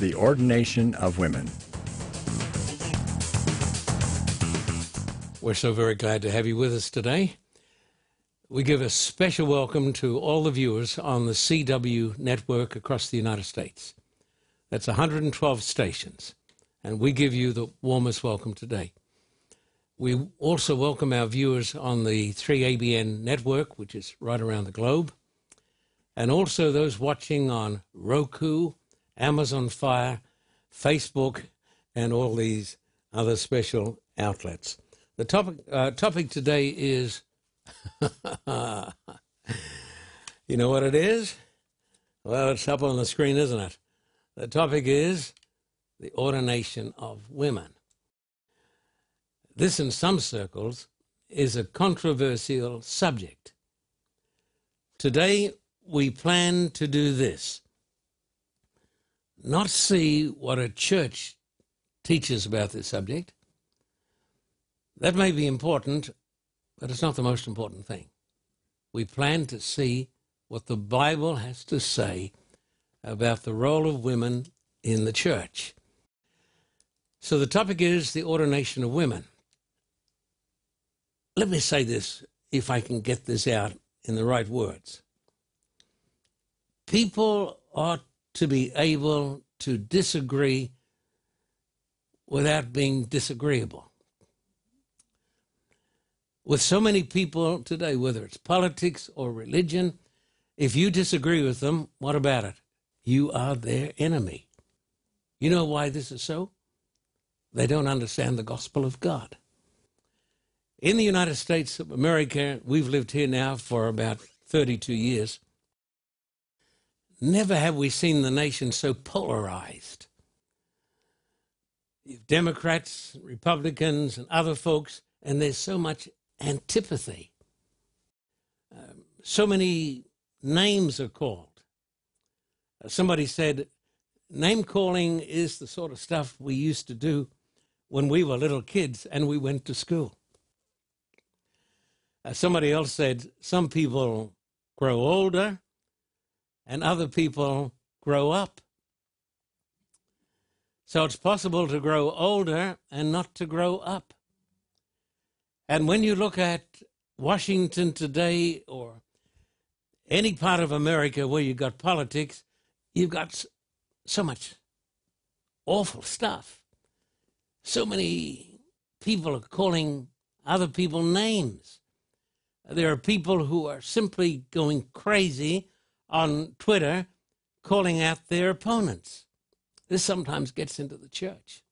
the ordination of women. We're so very glad to have you with us today. We give a special welcome to all the viewers on the CW network across the United States. That's 112 stations, and we give you the warmest welcome today. We also welcome our viewers on the 3ABN network, which is right around the globe, and also those watching on Roku, Amazon Fire, Facebook, and all these other special outlets. The topic uh, topic today is, you know what it is? Well, it's up on the screen, isn't it? The topic is the ordination of women. This, in some circles, is a controversial subject. Today, we plan to do this not see what a church teaches about this subject. That may be important, but it's not the most important thing. We plan to see what the Bible has to say about the role of women in the church. So the topic is the ordination of women let me say this, if I can get this out in the right words. People ought to be able to disagree without being disagreeable. With so many people today, whether it's politics or religion, if you disagree with them, what about it? You are their enemy. You know why this is so? They don't understand the gospel of God. In the United States of America, we've lived here now for about 32 years. Never have we seen the nation so polarized. You've Democrats, Republicans, and other folks, and there's so much antipathy. Um, so many names are called. Uh, somebody said, name calling is the sort of stuff we used to do when we were little kids and we went to school. Uh, somebody else said some people grow older and other people grow up. So it's possible to grow older and not to grow up. And when you look at Washington today or any part of America where you've got politics, you've got so much awful stuff. So many people are calling other people names. There are people who are simply going crazy on Twitter calling out their opponents. This sometimes gets into the church.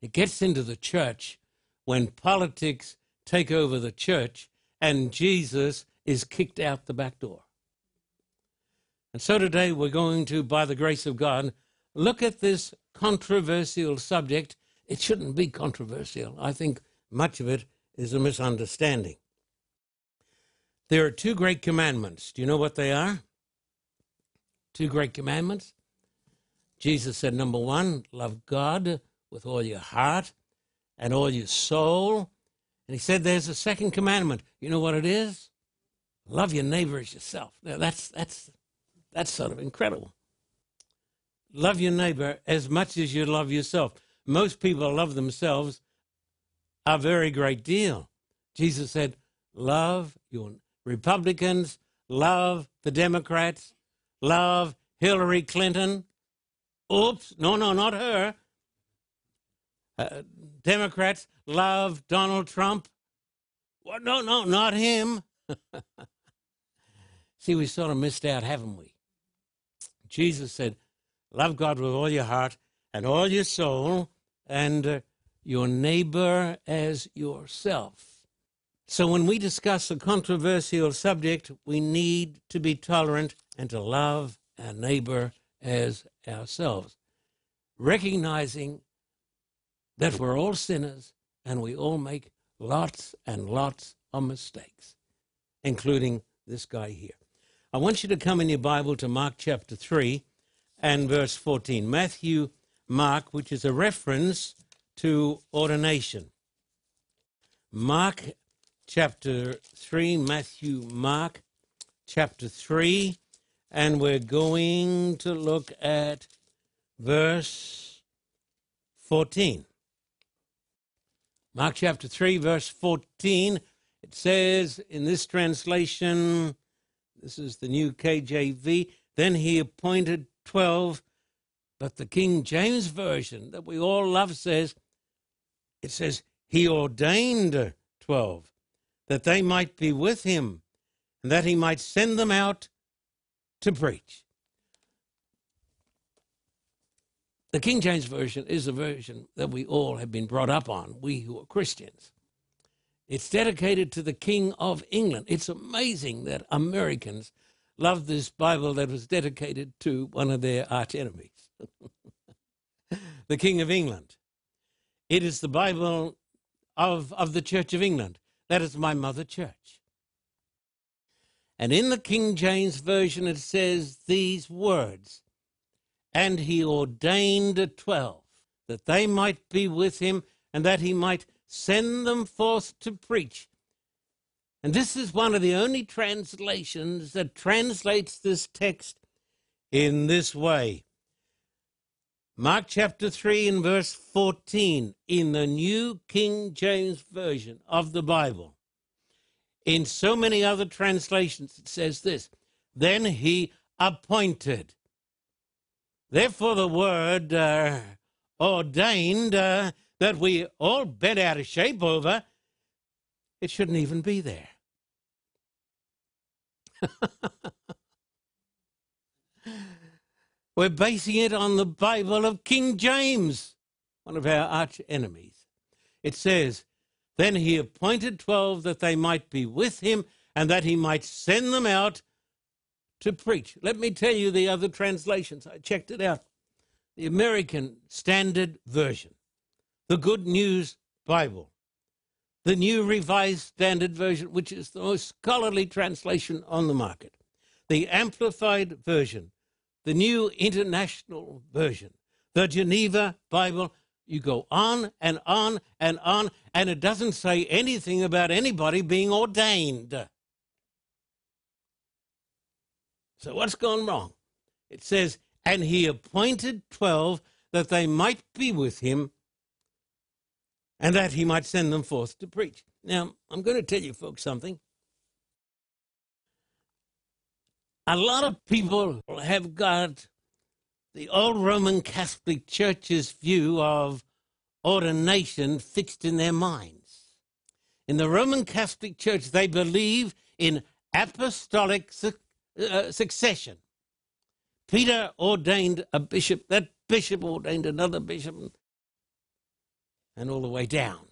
It gets into the church when politics take over the church and Jesus is kicked out the back door. And so today we're going to, by the grace of God, look at this controversial subject. It shouldn't be controversial. I think much of it is a misunderstanding. There are two great commandments. Do you know what they are? Two great commandments. Jesus said, number one, love God with all your heart and all your soul. And he said, there's a second commandment. You know what it is? Love your neighbor as yourself. Now, that's, that's, that's sort of incredible. Love your neighbor as much as you love yourself. Most people love themselves a very great deal. Jesus said, love your Republicans love the Democrats, love Hillary Clinton. Oops, no, no, not her. Uh, Democrats love Donald Trump. No, no, not him. See, we sort of missed out, haven't we? Jesus said, Love God with all your heart and all your soul, and uh, your neighbor as yourself. So when we discuss a controversial subject, we need to be tolerant and to love our neighbor as ourselves. recognizing that we're all sinners and we all make lots and lots of mistakes, including this guy here. I want you to come in your Bible to Mark chapter 3 and verse 14. Matthew, Mark, which is a reference to ordination. Mark chapter 3, Matthew, Mark chapter 3, and we're going to look at verse 14. Mark chapter 3, verse 14, it says in this translation, this is the new KJV, then he appointed 12, but the King James Version that we all love says, it says, he ordained 12 that they might be with him and that he might send them out to preach. The King James Version is a version that we all have been brought up on, we who are Christians. It's dedicated to the King of England. It's amazing that Americans love this Bible that was dedicated to one of their arch enemies, the King of England. It is the Bible of, of the Church of England. That is my mother church. And in the King James Version, it says these words And he ordained a twelve, that they might be with him, and that he might send them forth to preach. And this is one of the only translations that translates this text in this way Mark chapter 3 and verse 14 in the New King James Version of the Bible. In so many other translations, it says this Then he appointed. Therefore, the word uh, ordained uh, that we all bent out of shape over, it shouldn't even be there. We're basing it on the Bible of King James, one of our arch enemies. It says, Then he appointed twelve that they might be with him and that he might send them out to preach. Let me tell you the other translations. I checked it out. The American Standard Version, the Good News Bible, the New Revised Standard Version, which is the most scholarly translation on the market, the Amplified Version, the New International Version, the Geneva Bible. You go on and on and on, and it doesn't say anything about anybody being ordained. So, what's gone wrong? It says, And he appointed twelve that they might be with him and that he might send them forth to preach. Now, I'm going to tell you folks something. A lot of people have got the old Roman Catholic Church's view of ordination fixed in their minds. In the Roman Catholic Church, they believe in apostolic su- uh, succession. Peter ordained a bishop, that bishop ordained another bishop, and all the way down.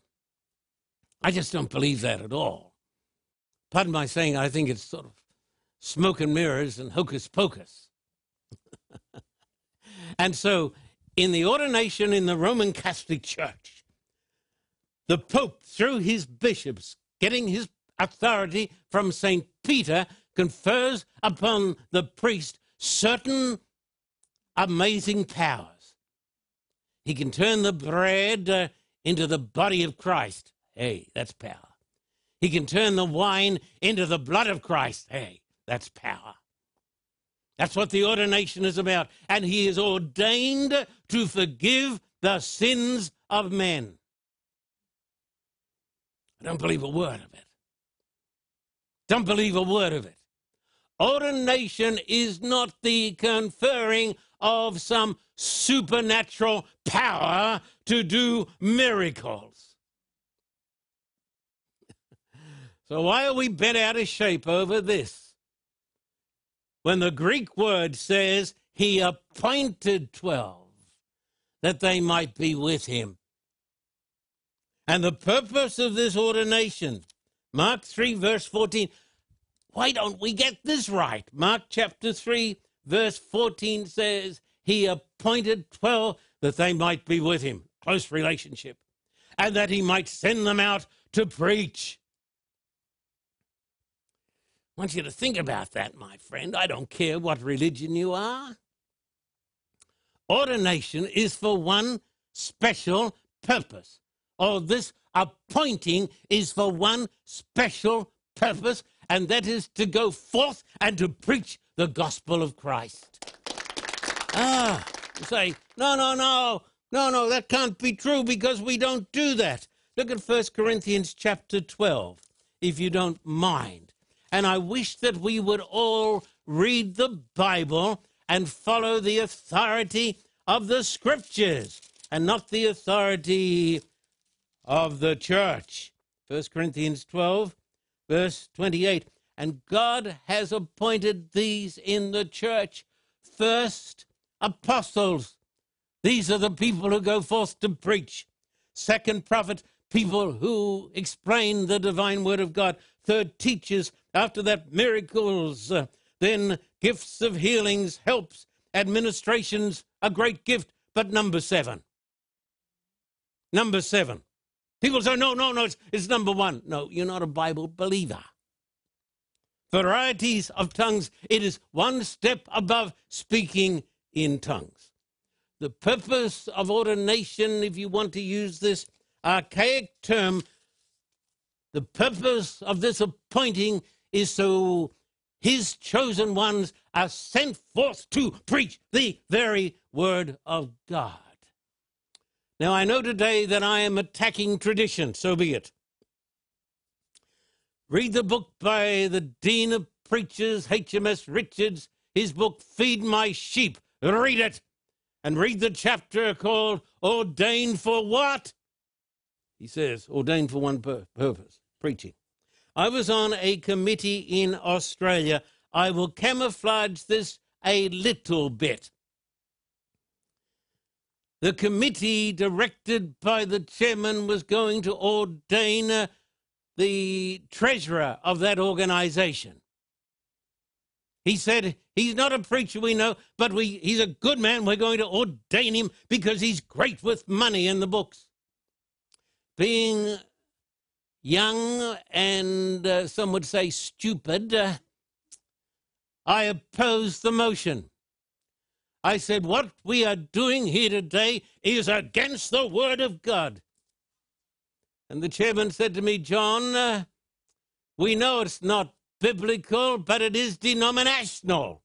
I just don't believe that at all. Pardon my saying, I think it's sort of smoke and mirrors and hocus pocus. and so, in the ordination in the Roman Catholic Church, the Pope, through his bishops, getting his authority from St. Peter, confers upon the priest certain amazing powers. He can turn the bread uh, into the body of Christ. Hey, that's power. He can turn the wine into the blood of Christ. Hey, that's power. That's what the ordination is about. And he is ordained to forgive the sins of men. I don't believe a word of it. Don't believe a word of it. Ordination is not the conferring of some supernatural power to do miracles. so, why are we bent out of shape over this? When the Greek word says he appointed 12 that they might be with him. And the purpose of this ordination, Mark 3, verse 14, why don't we get this right? Mark chapter 3, verse 14 says, he appointed 12 that they might be with him, close relationship, and that he might send them out to preach. Want you to think about that, my friend. I don't care what religion you are. Ordination is for one special purpose. Or this appointing is for one special purpose, and that is to go forth and to preach the gospel of Christ. Ah, you say, no, no, no, no, no, that can't be true because we don't do that. Look at 1 Corinthians chapter 12, if you don't mind. And I wish that we would all read the Bible and follow the authority of the scriptures and not the authority of the church. 1 Corinthians 12, verse 28. And God has appointed these in the church first apostles. These are the people who go forth to preach. Second prophet, people who explain the divine word of God. Third, teachers. After that, miracles. Uh, then, gifts of healings, helps, administrations, a great gift. But number seven. Number seven. People say, no, no, no, it's, it's number one. No, you're not a Bible believer. Varieties of tongues, it is one step above speaking in tongues. The purpose of ordination, if you want to use this archaic term, the purpose of this appointing is so his chosen ones are sent forth to preach the very word of God. Now, I know today that I am attacking tradition, so be it. Read the book by the Dean of Preachers, HMS Richards, his book, Feed My Sheep. Read it. And read the chapter called Ordained for What? He says, ordained for one pur- purpose preaching. I was on a committee in Australia. I will camouflage this a little bit. The committee, directed by the chairman, was going to ordain uh, the treasurer of that organization. He said, He's not a preacher, we know, but we, he's a good man. We're going to ordain him because he's great with money in the books. Being young and uh, some would say stupid, uh, I opposed the motion. I said, What we are doing here today is against the Word of God. And the chairman said to me, John, uh, we know it's not biblical, but it is denominational.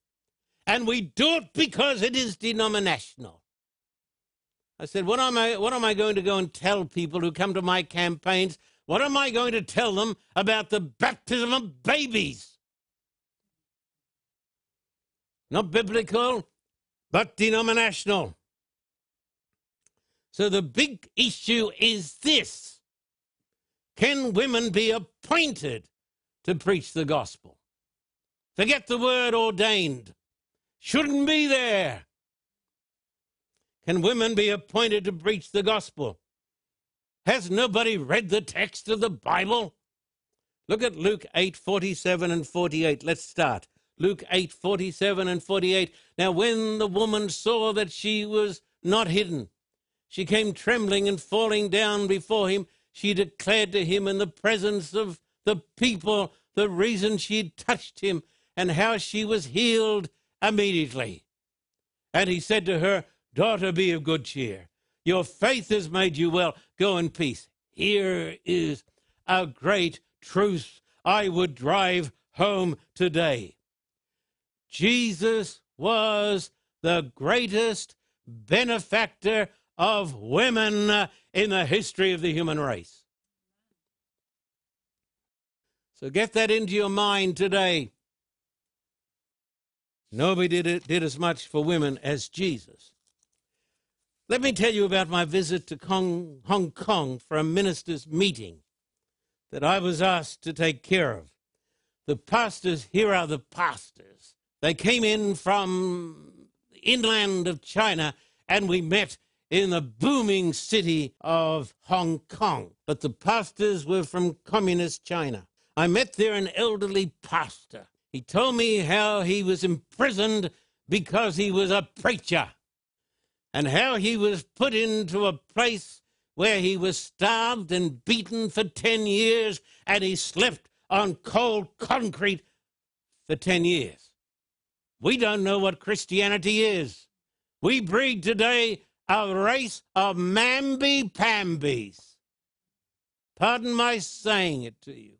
And we do it because it is denominational. I said, what am I, what am I going to go and tell people who come to my campaigns? What am I going to tell them about the baptism of babies? Not biblical, but denominational. So the big issue is this Can women be appointed to preach the gospel? Forget the word ordained. Shouldn't be there. Can women be appointed to preach the gospel? Has nobody read the text of the Bible? Look at Luke 8 47 and 48. Let's start. Luke 8 47 and 48. Now, when the woman saw that she was not hidden, she came trembling and falling down before him. She declared to him in the presence of the people the reason she had touched him and how she was healed immediately. And he said to her, Daughter, be of good cheer. Your faith has made you well. Go in peace. Here is a great truth I would drive home today. Jesus was the greatest benefactor of women in the history of the human race. So get that into your mind today. Nobody did, it, did as much for women as Jesus. Let me tell you about my visit to Hong, Kong for a minister's meeting that I was asked to take care of. The pastors, here are the pastors. They came in from the inland of China and we met in the booming city of Hong Kong. But the pastors were from communist China. I met there an elderly pastor. He told me how he was imprisoned because he was a preacher. And how he was put into a place where he was starved and beaten for 10 years and he slept on cold concrete for 10 years. We don't know what Christianity is. We breed today a race of mamby-pambies. Pardon my saying it to you.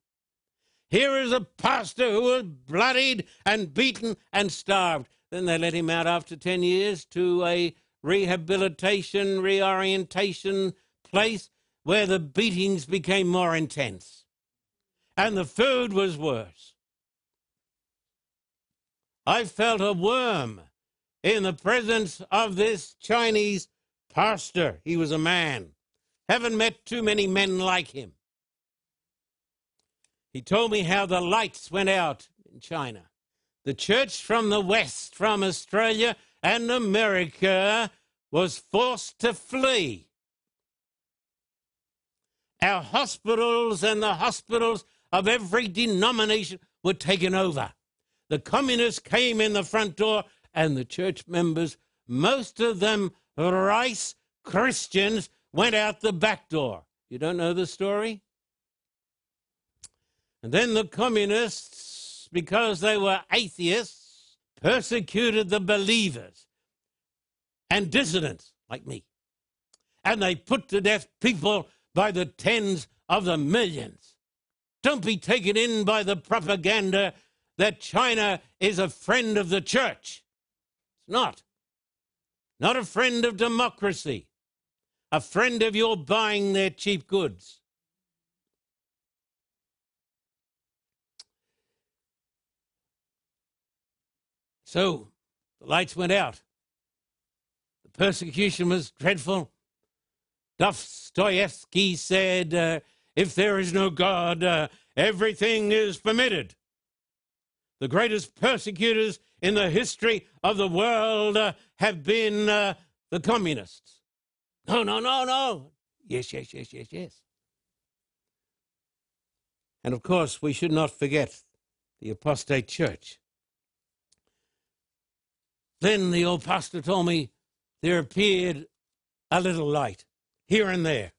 Here is a pastor who was bloodied and beaten and starved. Then they let him out after 10 years to a rehabilitation, reorientation place where the beatings became more intense and the food was worse. I felt a worm in the presence of this Chinese pastor. He was a man. Haven't met too many men like him. He told me how the lights went out in China. The church from the West, from Australia and America, was forced to flee. Our hospitals and the hospitals of every denomination were taken over. The communists came in the front door, and the church members, most of them rice Christians, went out the back door. You don't know the story? And then the communists, because they were atheists, persecuted the believers and dissidents like me. And they put to death people by the tens of the millions. Don't be taken in by the propaganda that China is a friend of the church. It's not. Not a friend of democracy, a friend of your buying their cheap goods. So the lights went out. The persecution was dreadful. Dostoevsky said, uh, If there is no God, uh, everything is permitted. The greatest persecutors in the history of the world uh, have been uh, the communists. No, no, no, no. Yes, yes, yes, yes, yes. And of course, we should not forget the apostate church. Then the old pastor told me there appeared a little light here and there.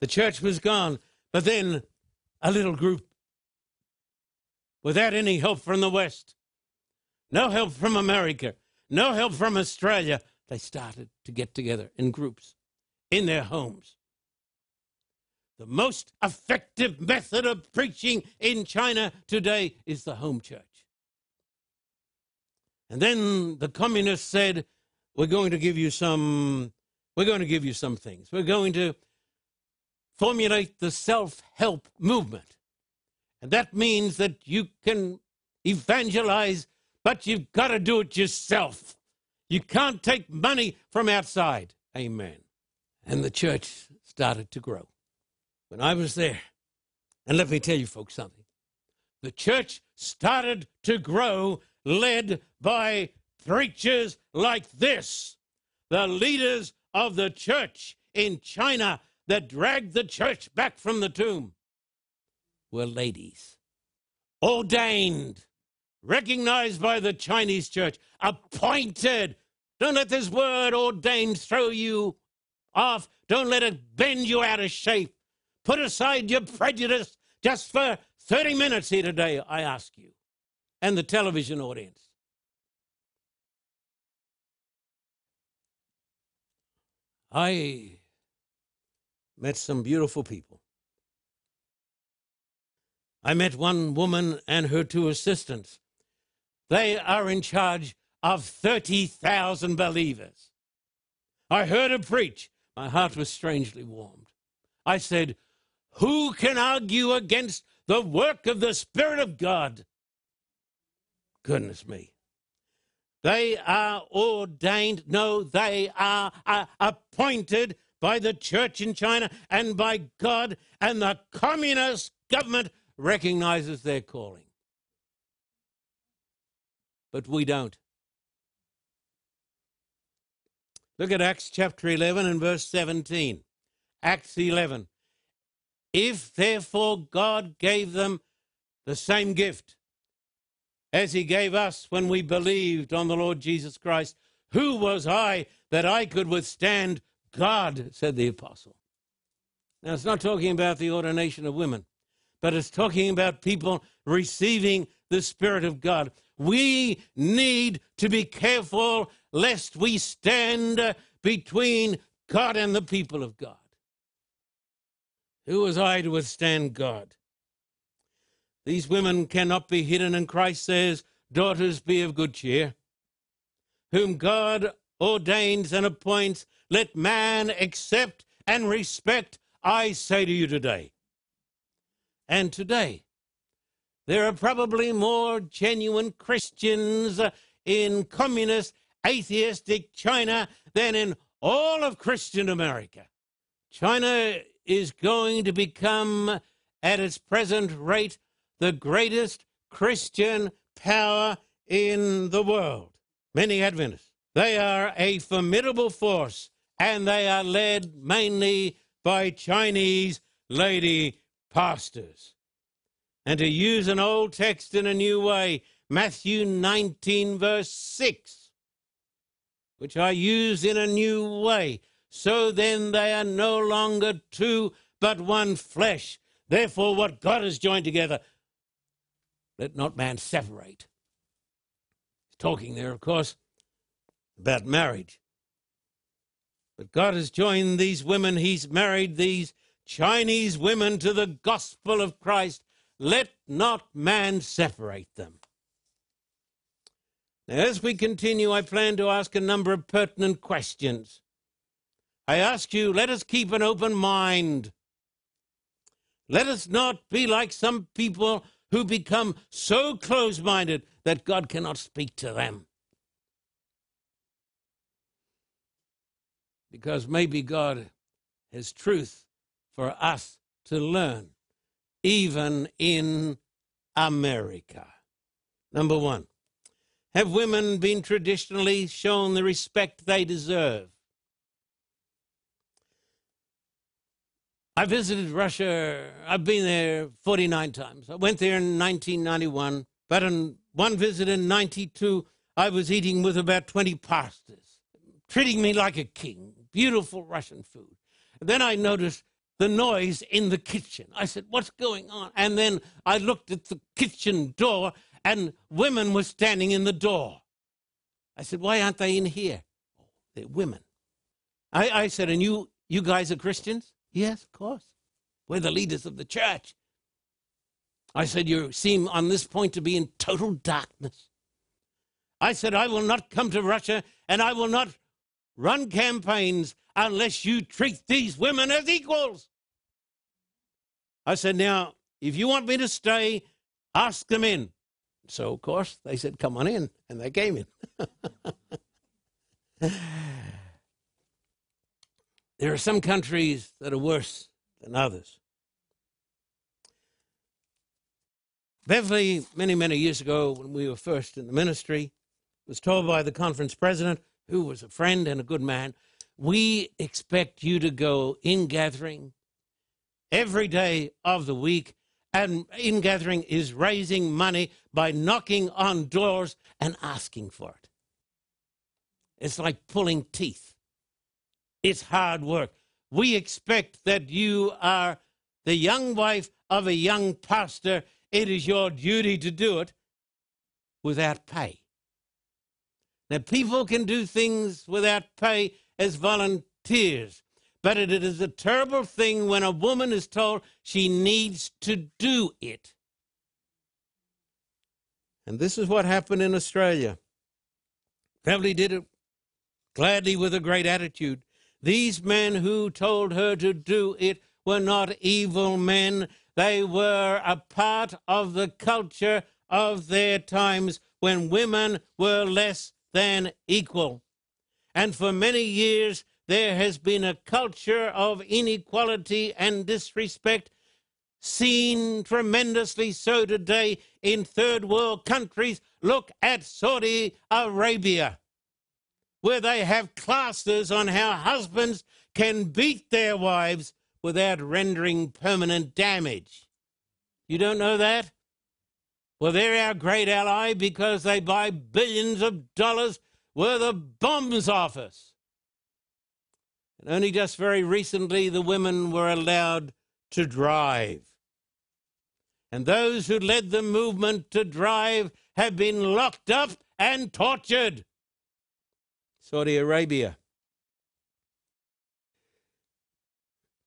The church was gone, but then a little group without any help from the West, no help from America, no help from Australia, they started to get together in groups in their homes. The most effective method of preaching in China today is the home church. And then the communists said, We're going to give you some we're going to give you some things. We're going to formulate the self help movement. And that means that you can evangelize, but you've got to do it yourself. You can't take money from outside. Amen. And the church started to grow. When I was there, and let me tell you folks something the church started to grow, led by preachers like this, the leaders of the church in China that dragged the church back from the tomb were ladies, ordained, recognized by the Chinese church, appointed. Don't let this word ordained throw you off. Don't let it bend you out of shape. Put aside your prejudice just for 30 minutes here today, I ask you, and the television audience. I met some beautiful people. I met one woman and her two assistants. They are in charge of 30,000 believers. I heard her preach. My heart was strangely warmed. I said, Who can argue against the work of the Spirit of God? Goodness me. They are ordained. No, they are appointed by the church in China and by God, and the communist government recognizes their calling. But we don't. Look at Acts chapter 11 and verse 17. Acts 11. If therefore God gave them the same gift as he gave us when we believed on the Lord Jesus Christ, Who was I that I could withstand God, said the apostle. Now, it's not talking about the ordination of women, but it's talking about people receiving the Spirit of God. We need to be careful lest we stand between God and the people of God. Who was I to withstand God? These women cannot be hidden, and Christ says, Daughters, be of good cheer. Whom God ordains and appoints, let man accept and respect, I say to you today. And today, there are probably more genuine Christians in communist, atheistic China than in all of Christian America. China is going to become, at its present rate, the greatest Christian power in the world. Many Adventists. They are a formidable force, and they are led mainly by Chinese lady pastors. And to use an old text in a new way, Matthew 19, verse 6, which I use in a new way. So then they are no longer two, but one flesh. Therefore, what God has joined together, let not man separate. He's talking there, of course, about marriage. But God has joined these women, He's married these Chinese women to the gospel of Christ. Let not man separate them. Now, as we continue, I plan to ask a number of pertinent questions. I ask you, let us keep an open mind. Let us not be like some people who become so close minded that God cannot speak to them. Because maybe God has truth for us to learn, even in America. Number one, have women been traditionally shown the respect they deserve? I visited Russia. I've been there 49 times. I went there in 1991, but on one visit in 92, I was eating with about 20 pastors, treating me like a king. Beautiful Russian food. And then I noticed the noise in the kitchen. I said, What's going on? And then I looked at the kitchen door, and women were standing in the door. I said, Why aren't they in here? Oh, they're women. I, I said, And you, you guys are Christians? Yes, of course. We're the leaders of the church. I said, You seem on this point to be in total darkness. I said, I will not come to Russia and I will not run campaigns unless you treat these women as equals. I said, Now, if you want me to stay, ask them in. So, of course, they said, Come on in. And they came in. There are some countries that are worse than others. Beverly, many, many years ago, when we were first in the ministry, was told by the conference president, who was a friend and a good man, we expect you to go Ingathering every day of the week. And Ingathering is raising money by knocking on doors and asking for it. It's like pulling teeth. It's hard work. We expect that you are the young wife of a young pastor. It is your duty to do it without pay. Now, people can do things without pay as volunteers, but it is a terrible thing when a woman is told she needs to do it. And this is what happened in Australia. Beverly did it gladly with a great attitude. These men who told her to do it were not evil men. They were a part of the culture of their times when women were less than equal. And for many years, there has been a culture of inequality and disrespect, seen tremendously so today in third world countries. Look at Saudi Arabia where they have classes on how husbands can beat their wives without rendering permanent damage. You don't know that? Well, they're our great ally because they buy billions of dollars worth of bombs office. And only just very recently, the women were allowed to drive. And those who led the movement to drive have been locked up and tortured. Saudi Arabia.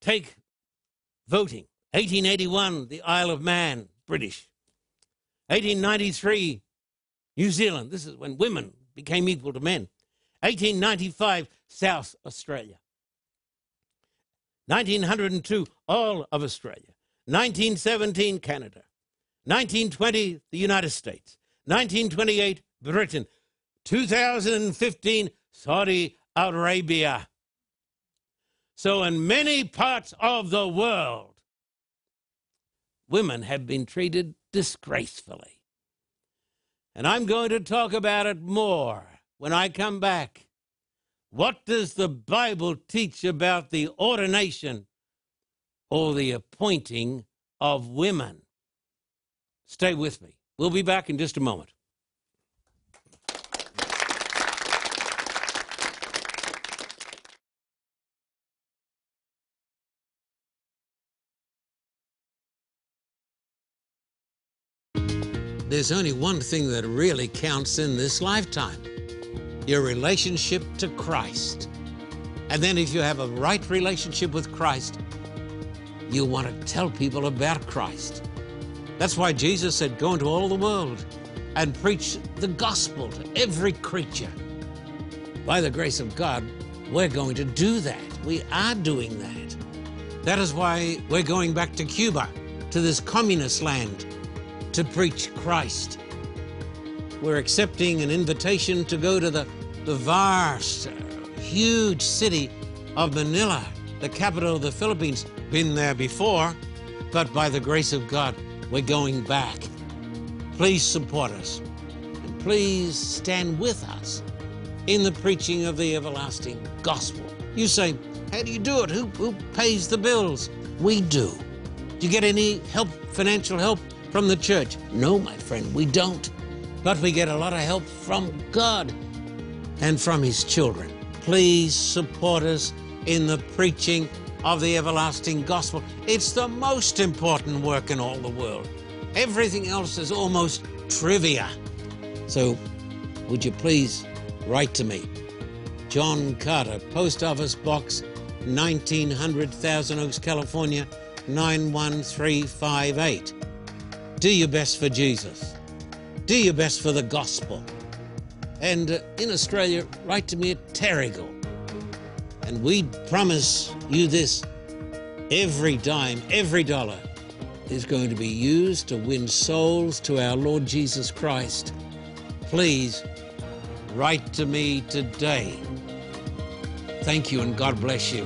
Take voting. 1881, the Isle of Man, British. 1893, New Zealand. This is when women became equal to men. 1895, South Australia. 1902, all of Australia. 1917, Canada. 1920, the United States. 1928, Britain. 2015, Saudi Arabia. So, in many parts of the world, women have been treated disgracefully. And I'm going to talk about it more when I come back. What does the Bible teach about the ordination or the appointing of women? Stay with me. We'll be back in just a moment. There's only one thing that really counts in this lifetime your relationship to Christ. And then, if you have a right relationship with Christ, you want to tell people about Christ. That's why Jesus said, Go into all the world and preach the gospel to every creature. By the grace of God, we're going to do that. We are doing that. That is why we're going back to Cuba, to this communist land, to preach Christ. We're accepting an invitation to go to the, the vast, huge city of Manila, the capital of the Philippines. Been there before, but by the grace of God, we're going back. Please support us. And please stand with us in the preaching of the everlasting gospel. You say, How do you do it? Who, who pays the bills? We do. Do you get any help, financial help from the church? No, my friend, we don't. But we get a lot of help from God and from His children. Please support us in the preaching of the everlasting gospel. It's the most important work in all the world. Everything else is almost trivia. So, would you please write to me? John Carter, Post Office Box 1900, Thousand Oaks, California 91358. Do your best for Jesus. Do your best for the gospel. And uh, in Australia, write to me at Terrigal. And we promise you this every dime, every dollar is going to be used to win souls to our Lord Jesus Christ. Please write to me today. Thank you and God bless you.